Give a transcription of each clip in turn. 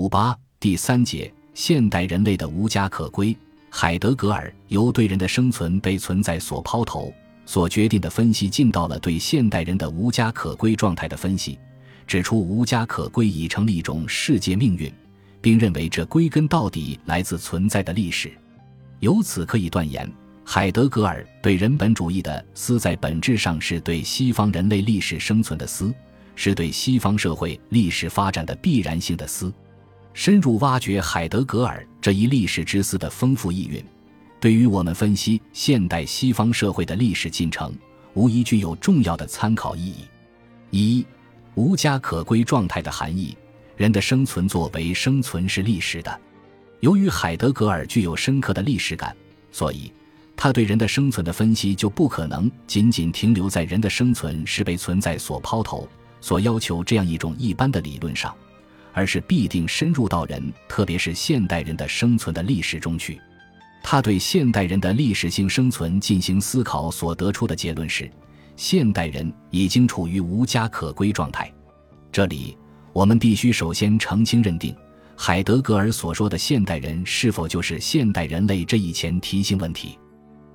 五八第三节：现代人类的无家可归。海德格尔由对人的生存被存在所抛投所决定的分析，进到了对现代人的无家可归状态的分析，指出无家可归已成了一种世界命运，并认为这归根到底来自存在的历史。由此可以断言，海德格尔对人本主义的思在本质上是对西方人类历史生存的思。是对西方社会历史发展的必然性的思，深入挖掘海德格尔这一历史之思的丰富意蕴，对于我们分析现代西方社会的历史进程，无疑具有重要的参考意义。一、无家可归状态的含义。人的生存作为生存是历史的。由于海德格尔具有深刻的历史感，所以他对人的生存的分析就不可能仅仅停留在人的生存是被存在所抛投。所要求这样一种一般的理论上，而是必定深入到人，特别是现代人的生存的历史中去。他对现代人的历史性生存进行思考，所得出的结论是：现代人已经处于无家可归状态。这里，我们必须首先澄清认定，海德格尔所说的现代人是否就是现代人类这一前提性问题。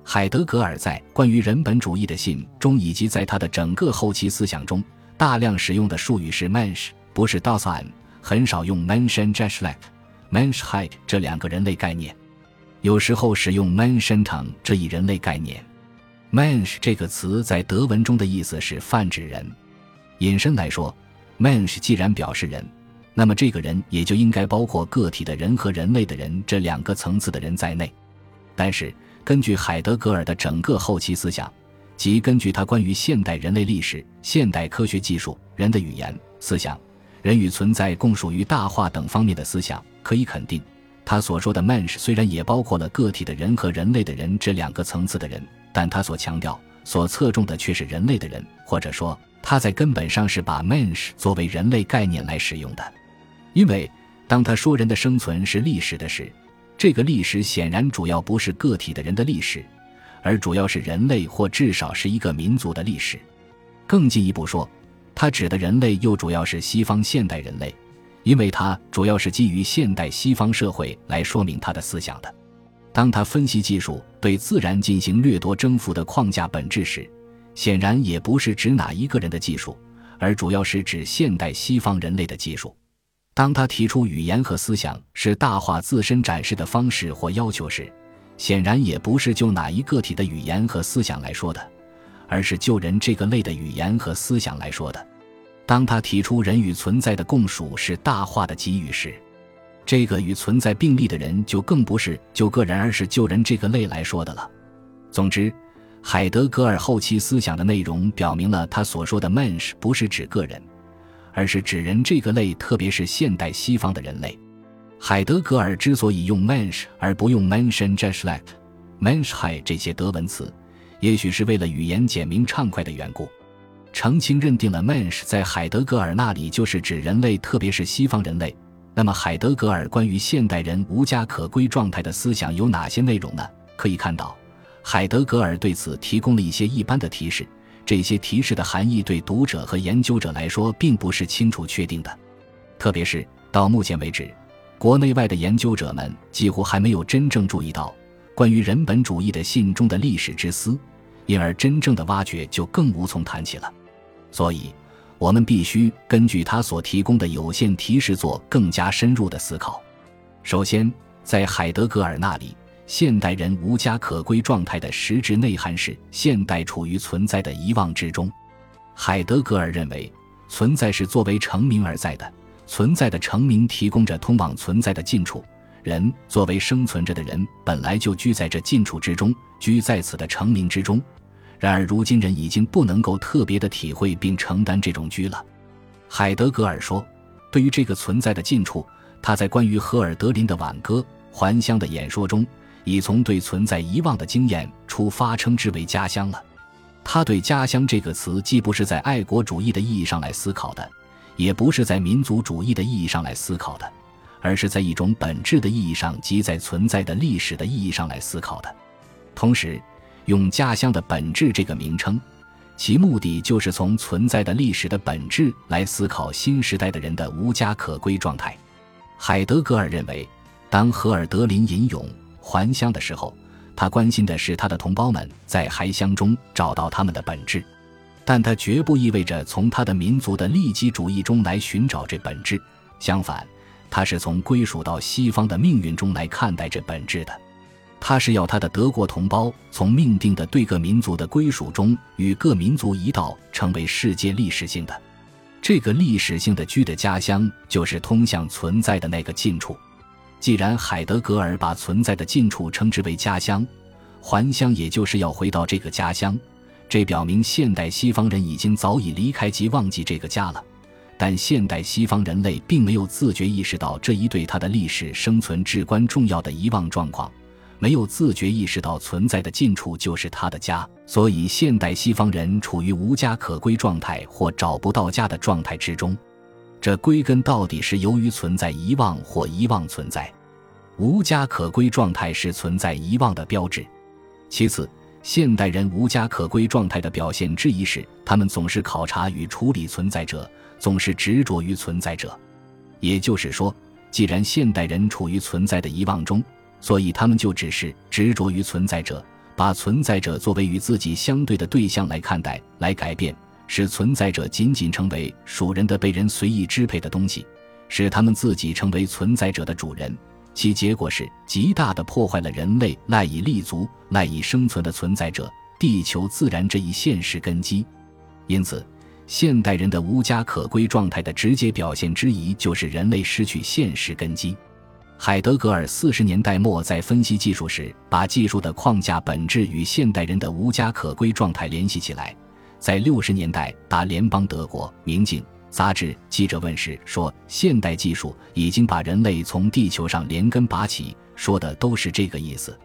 海德格尔在关于人本主义的信中，以及在他的整个后期思想中。大量使用的术语是 Mensch，不是 “das” 很少用 Menschen j a s c h l e c t Menschheit 这两个人类概念，有时候使用 Menschen 这一人类概念。Mensch 这个词在德文中的意思是泛指人。引申来说，Mensch 既然表示人，那么这个人也就应该包括个体的人和人类的人这两个层次的人在内。但是，根据海德格尔的整个后期思想。即根据他关于现代人类历史、现代科学技术、人的语言、思想、人与存在共属于大化等方面的思想，可以肯定，他所说的 man 虽然也包括了个体的人和人类的人这两个层次的人，但他所强调、所侧重的却是人类的人，或者说他在根本上是把 man 作为人类概念来使用的。因为当他说人的生存是历史的时，这个历史显然主要不是个体的人的历史。而主要是人类或至少是一个民族的历史。更进一步说，他指的人类又主要是西方现代人类，因为他主要是基于现代西方社会来说明他的思想的。当他分析技术对自然进行掠夺征服的框架本质时，显然也不是指哪一个人的技术，而主要是指现代西方人类的技术。当他提出语言和思想是大化自身展示的方式或要求时，显然也不是就哪一个体的语言和思想来说的，而是就人这个类的语言和思想来说的。当他提出人与存在的共属是大化的给予时，这个与存在并立的人就更不是就个人，而是就人这个类来说的了。总之，海德格尔后期思想的内容表明了他所说的 “Mensch” 不是指个人，而是指人这个类，特别是现代西方的人类。海德格尔之所以用 Mensch 而不用 Menschen j a s c h l e c t Menschheit 这些德文词，也许是为了语言简明畅快的缘故。澄清认定了 mens 在海德格尔那里就是指人类，特别是西方人类。那么，海德格尔关于现代人无家可归状态的思想有哪些内容呢？可以看到，海德格尔对此提供了一些一般的提示。这些提示的含义对读者和研究者来说并不是清楚确定的，特别是到目前为止。国内外的研究者们几乎还没有真正注意到关于人本主义的信中的历史之思，因而真正的挖掘就更无从谈起了。所以，我们必须根据他所提供的有限提示做更加深入的思考。首先，在海德格尔那里，现代人无家可归状态的实质内涵是现代处于存在的遗忘之中。海德格尔认为，存在是作为成名而在的。存在的成名提供着通往存在的近处，人作为生存着的人，本来就居在这近处之中，居在此的成名之中。然而，如今人已经不能够特别的体会并承担这种居了。海德格尔说：“对于这个存在的近处，他在关于赫尔德林的挽歌还乡的演说中，已从对存在遗忘的经验出发，称之为家乡了。他对家乡这个词，既不是在爱国主义的意义上来思考的。”也不是在民族主义的意义上来思考的，而是在一种本质的意义上，即在存在的历史的意义上来思考的。同时，用“家乡的本质”这个名称，其目的就是从存在的历史的本质来思考新时代的人的无家可归状态。海德格尔认为，当荷尔德林吟咏还乡的时候，他关心的是他的同胞们在还乡中找到他们的本质，但他绝不意味着从他的民族的利己主义中来寻找这本质。相反，他是从归属到西方的命运中来看待这本质的。他是要他的德国同胞从命定的对各民族的归属中与各民族一道，成为世界历史性的。这个历史性的居的家乡，就是通向存在的那个近处。既然海德格尔把存在的近处称之为家乡，还乡也就是要回到这个家乡。这表明现代西方人已经早已离开及忘记这个家了。但现代西方人类并没有自觉意识到这一对他的历史生存至关重要的遗忘状况。没有自觉意识到存在的近处就是他的家，所以现代西方人处于无家可归状态或找不到家的状态之中。这归根到底是由于存在遗忘或遗忘存在。无家可归状态是存在遗忘的标志。其次，现代人无家可归状态的表现之一是，他们总是考察与处理存在者，总是执着于存在者。也就是说，既然现代人处于存在的遗忘中，所以，他们就只是执着于存在者，把存在者作为与自己相对的对象来看待、来改变，使存在者仅仅成为属人的、被人随意支配的东西，使他们自己成为存在者的主人。其结果是极大的破坏了人类赖以立足、赖以生存的存在者——地球自然这一现实根基。因此，现代人的无家可归状态的直接表现之一，就是人类失去现实根基。海德格尔四十年代末在分析技术时，把技术的框架本质与现代人的无家可归状态联系起来。在六十年代，大联邦德国《明镜》杂志记者问时说：“现代技术已经把人类从地球上连根拔起。”说的都是这个意思。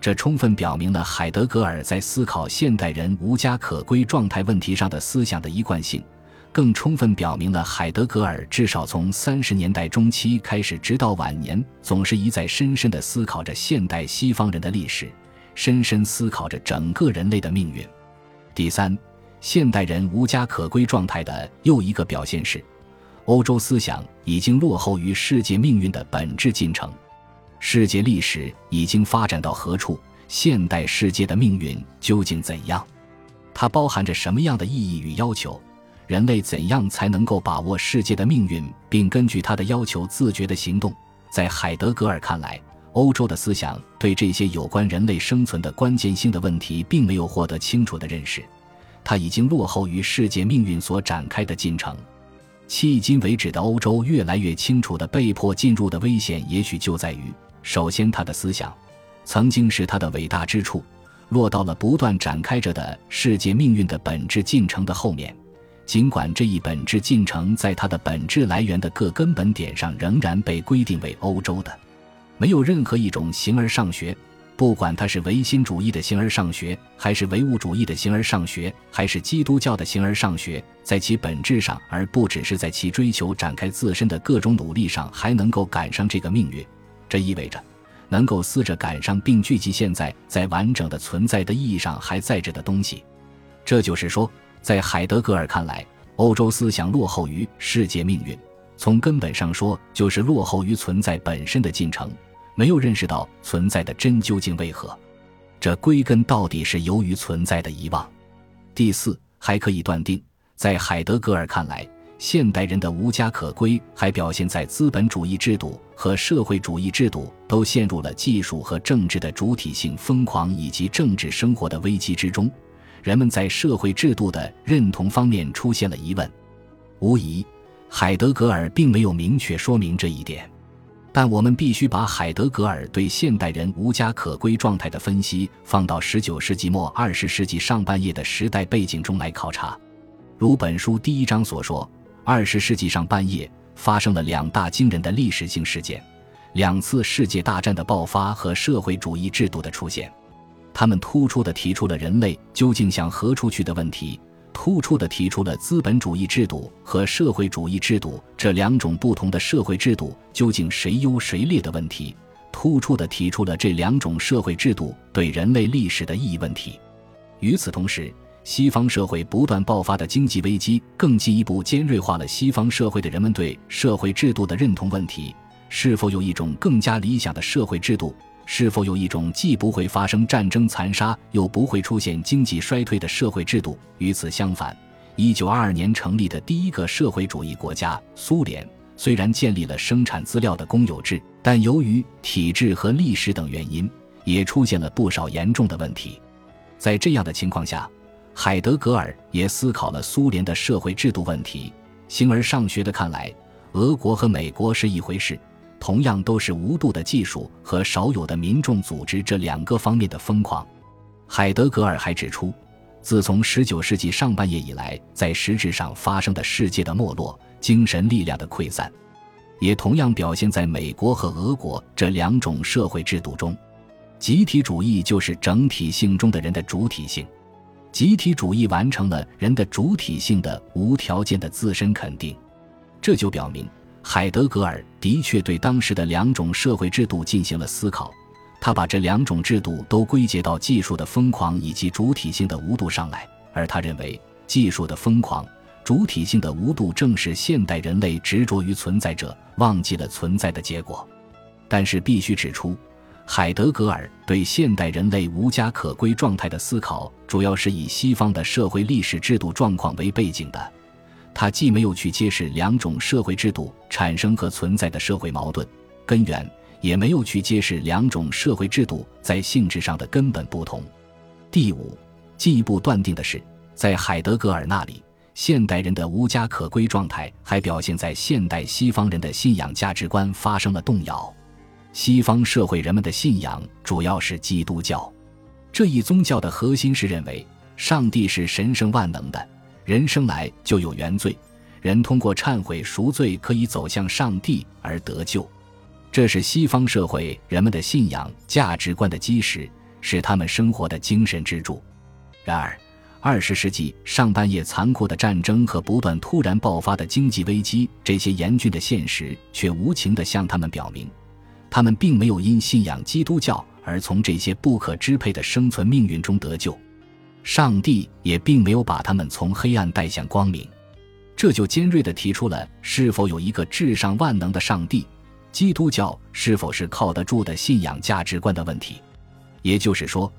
这充分表明了海德格尔在思考现代人无家可归状态问题上的思想的一贯性。更充分表明了海德格尔至少从三十年代中期开始，直到晚年，总是一再深深地思考着现代西方人的历史，深深思考着整个人类的命运。第三，现代人无家可归状态的又一个表现是，欧洲思想已经落后于世界命运的本质进程。世界历史已经发展到何处？现代世界的命运究竟怎样？它包含着什么样的意义与要求？人类怎样才能够把握世界的命运，并根据他的要求自觉的行动？在海德格尔看来，欧洲的思想对这些有关人类生存的关键性的问题并没有获得清楚的认识，它已经落后于世界命运所展开的进程。迄今为止的欧洲越来越清楚的被迫进入的危险，也许就在于：首先，他的思想曾经是他的伟大之处，落到了不断展开着的世界命运的本质进程的后面。尽管这一本质进程在它的本质来源的各根本点上仍然被规定为欧洲的，没有任何一种形而上学，不管它是唯心主义的形而上学，还是唯物主义的形而上学，还是基督教的形而上学，在其本质上，而不只是在其追求展开自身的各种努力上，还能够赶上这个命运。这意味着，能够思着赶上并聚集现在在完整的存在的意义上还在着的东西。这就是说。在海德格尔看来，欧洲思想落后于世界命运，从根本上说，就是落后于存在本身的进程，没有认识到存在的真究竟为何。这归根到底是由于存在的遗忘。第四，还可以断定，在海德格尔看来，现代人的无家可归，还表现在资本主义制度和社会主义制度都陷入了技术和政治的主体性疯狂以及政治生活的危机之中。人们在社会制度的认同方面出现了疑问，无疑，海德格尔并没有明确说明这一点，但我们必须把海德格尔对现代人无家可归状态的分析放到十九世纪末二十世纪上半叶的时代背景中来考察。如本书第一章所说，二十世纪上半叶发生了两大惊人的历史性事件：两次世界大战的爆发和社会主义制度的出现。他们突出地提出了人类究竟向何处去的问题，突出地提出了资本主义制度和社会主义制度这两种不同的社会制度究竟谁优谁劣的问题，突出地提出了这两种社会制度对人类历史的意义问题。与此同时，西方社会不断爆发的经济危机更进一步尖锐化了西方社会的人们对社会制度的认同问题。是否有一种更加理想的社会制度？是否有一种既不会发生战争残杀，又不会出现经济衰退的社会制度？与此相反，一九二二年成立的第一个社会主义国家苏联，虽然建立了生产资料的公有制，但由于体制和历史等原因，也出现了不少严重的问题。在这样的情况下，海德格尔也思考了苏联的社会制度问题。形而上学的看来，俄国和美国是一回事。同样都是无度的技术和少有的民众组织这两个方面的疯狂。海德格尔还指出，自从19世纪上半叶以来，在实质上发生的世界的没落、精神力量的溃散，也同样表现在美国和俄国这两种社会制度中。集体主义就是整体性中的人的主体性，集体主义完成了人的主体性的无条件的自身肯定，这就表明。海德格尔的确对当时的两种社会制度进行了思考，他把这两种制度都归结到技术的疯狂以及主体性的无度上来，而他认为技术的疯狂、主体性的无度正是现代人类执着于存在者，忘记了存在的结果。但是必须指出，海德格尔对现代人类无家可归状态的思考，主要是以西方的社会历史制度状况为背景的。他既没有去揭示两种社会制度产生和存在的社会矛盾根源，也没有去揭示两种社会制度在性质上的根本不同。第五，进一步断定的是，在海德格尔那里，现代人的无家可归状态还表现在现代西方人的信仰价值观发生了动摇。西方社会人们的信仰主要是基督教，这一宗教的核心是认为上帝是神圣万能的。人生来就有原罪，人通过忏悔赎罪可以走向上帝而得救，这是西方社会人们的信仰价值观的基石，是他们生活的精神支柱。然而，二十世纪上半叶残酷的战争和不断突然爆发的经济危机，这些严峻的现实却无情地向他们表明，他们并没有因信仰基督教而从这些不可支配的生存命运中得救。上帝也并没有把他们从黑暗带向光明，这就尖锐地提出了是否有一个至上万能的上帝，基督教是否是靠得住的信仰价值观的问题。也就是说，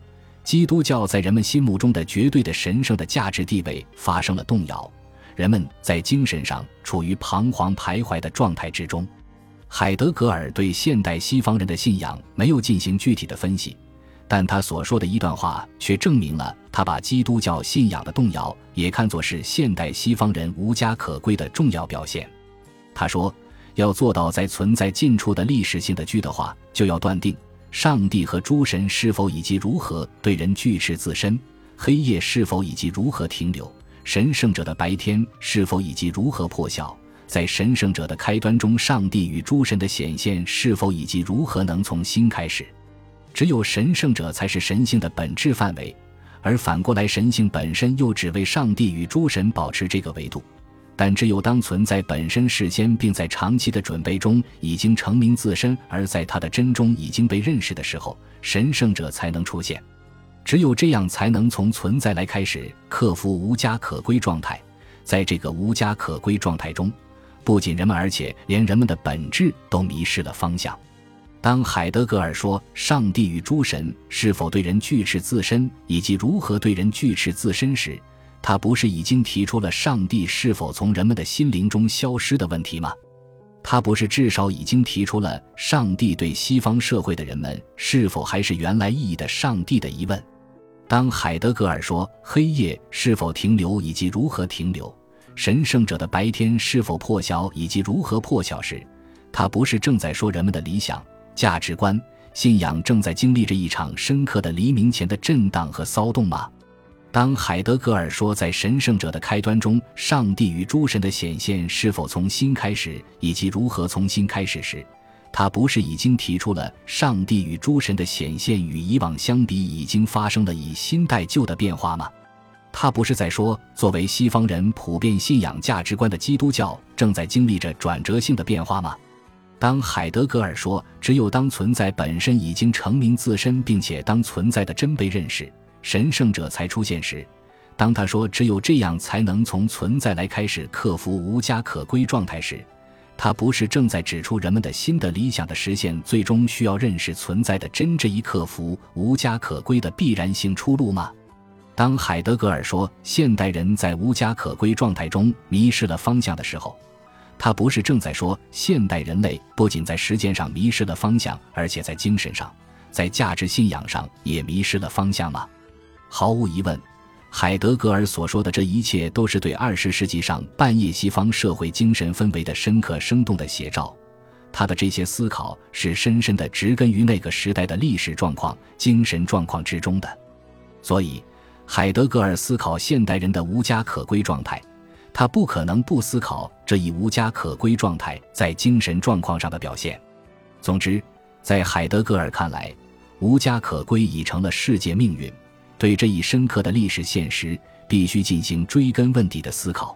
基督教在人们心目中的绝对的神圣的价值地位发生了动摇，人们在精神上处于彷徨徘徊的状态之中。海德格尔对现代西方人的信仰没有进行具体的分析。但他所说的一段话却证明了他把基督教信仰的动摇也看作是现代西方人无家可归的重要表现。他说：“要做到在存在近处的历史性的居的话，就要断定上帝和诸神是否以及如何对人拒斥自身，黑夜是否以及如何停留，神圣者的白天是否以及如何破晓，在神圣者的开端中，上帝与诸神的显现是否以及如何能从新开始。”只有神圣者才是神性的本质范围，而反过来，神性本身又只为上帝与诸神保持这个维度。但只有当存在本身事先并在长期的准备中已经成名自身，而在他的真中已经被认识的时候，神圣者才能出现。只有这样，才能从存在来开始克服无家可归状态。在这个无家可归状态中，不仅人们，而且连人们的本质都迷失了方向。当海德格尔说上帝与诸神是否对人拒斥自身，以及如何对人拒斥自身时，他不是已经提出了上帝是否从人们的心灵中消失的问题吗？他不是至少已经提出了上帝对西方社会的人们是否还是原来意义的上帝的疑问？当海德格尔说黑夜是否停留以及如何停留，神圣者的白天是否破晓以及如何破晓时，他不是正在说人们的理想？价值观、信仰正在经历着一场深刻的黎明前的震荡和骚动吗？当海德格尔说在神圣者的开端中，上帝与诸神的显现是否从新开始，以及如何从新开始时，他不是已经提出了上帝与诸神的显现与以往相比已经发生了以新代旧的变化吗？他不是在说作为西方人普遍信仰价值观的基督教正在经历着转折性的变化吗？当海德格尔说“只有当存在本身已经成名自身，并且当存在的真被认识，神圣者才出现时”，当他说“只有这样才能从存在来开始克服无家可归状态时”，他不是正在指出人们的新的理想的实现最终需要认识存在的真这一克服无家可归的必然性出路吗？当海德格尔说现代人在无家可归状态中迷失了方向的时候，他不是正在说现代人类不仅在时间上迷失了方向，而且在精神上、在价值信仰上也迷失了方向吗？毫无疑问。海德格尔所说的这一切，都是对二十世纪上半叶西方社会精神氛围的深刻、生动的写照。他的这些思考是深深的植根于那个时代的历史状况、精神状况之中的。所以，海德格尔思考现代人的无家可归状态，他不可能不思考这一无家可归状态在精神状况上的表现。总之，在海德格尔看来，无家可归已成了世界命运。对这一深刻的历史现实，必须进行追根问底的思考。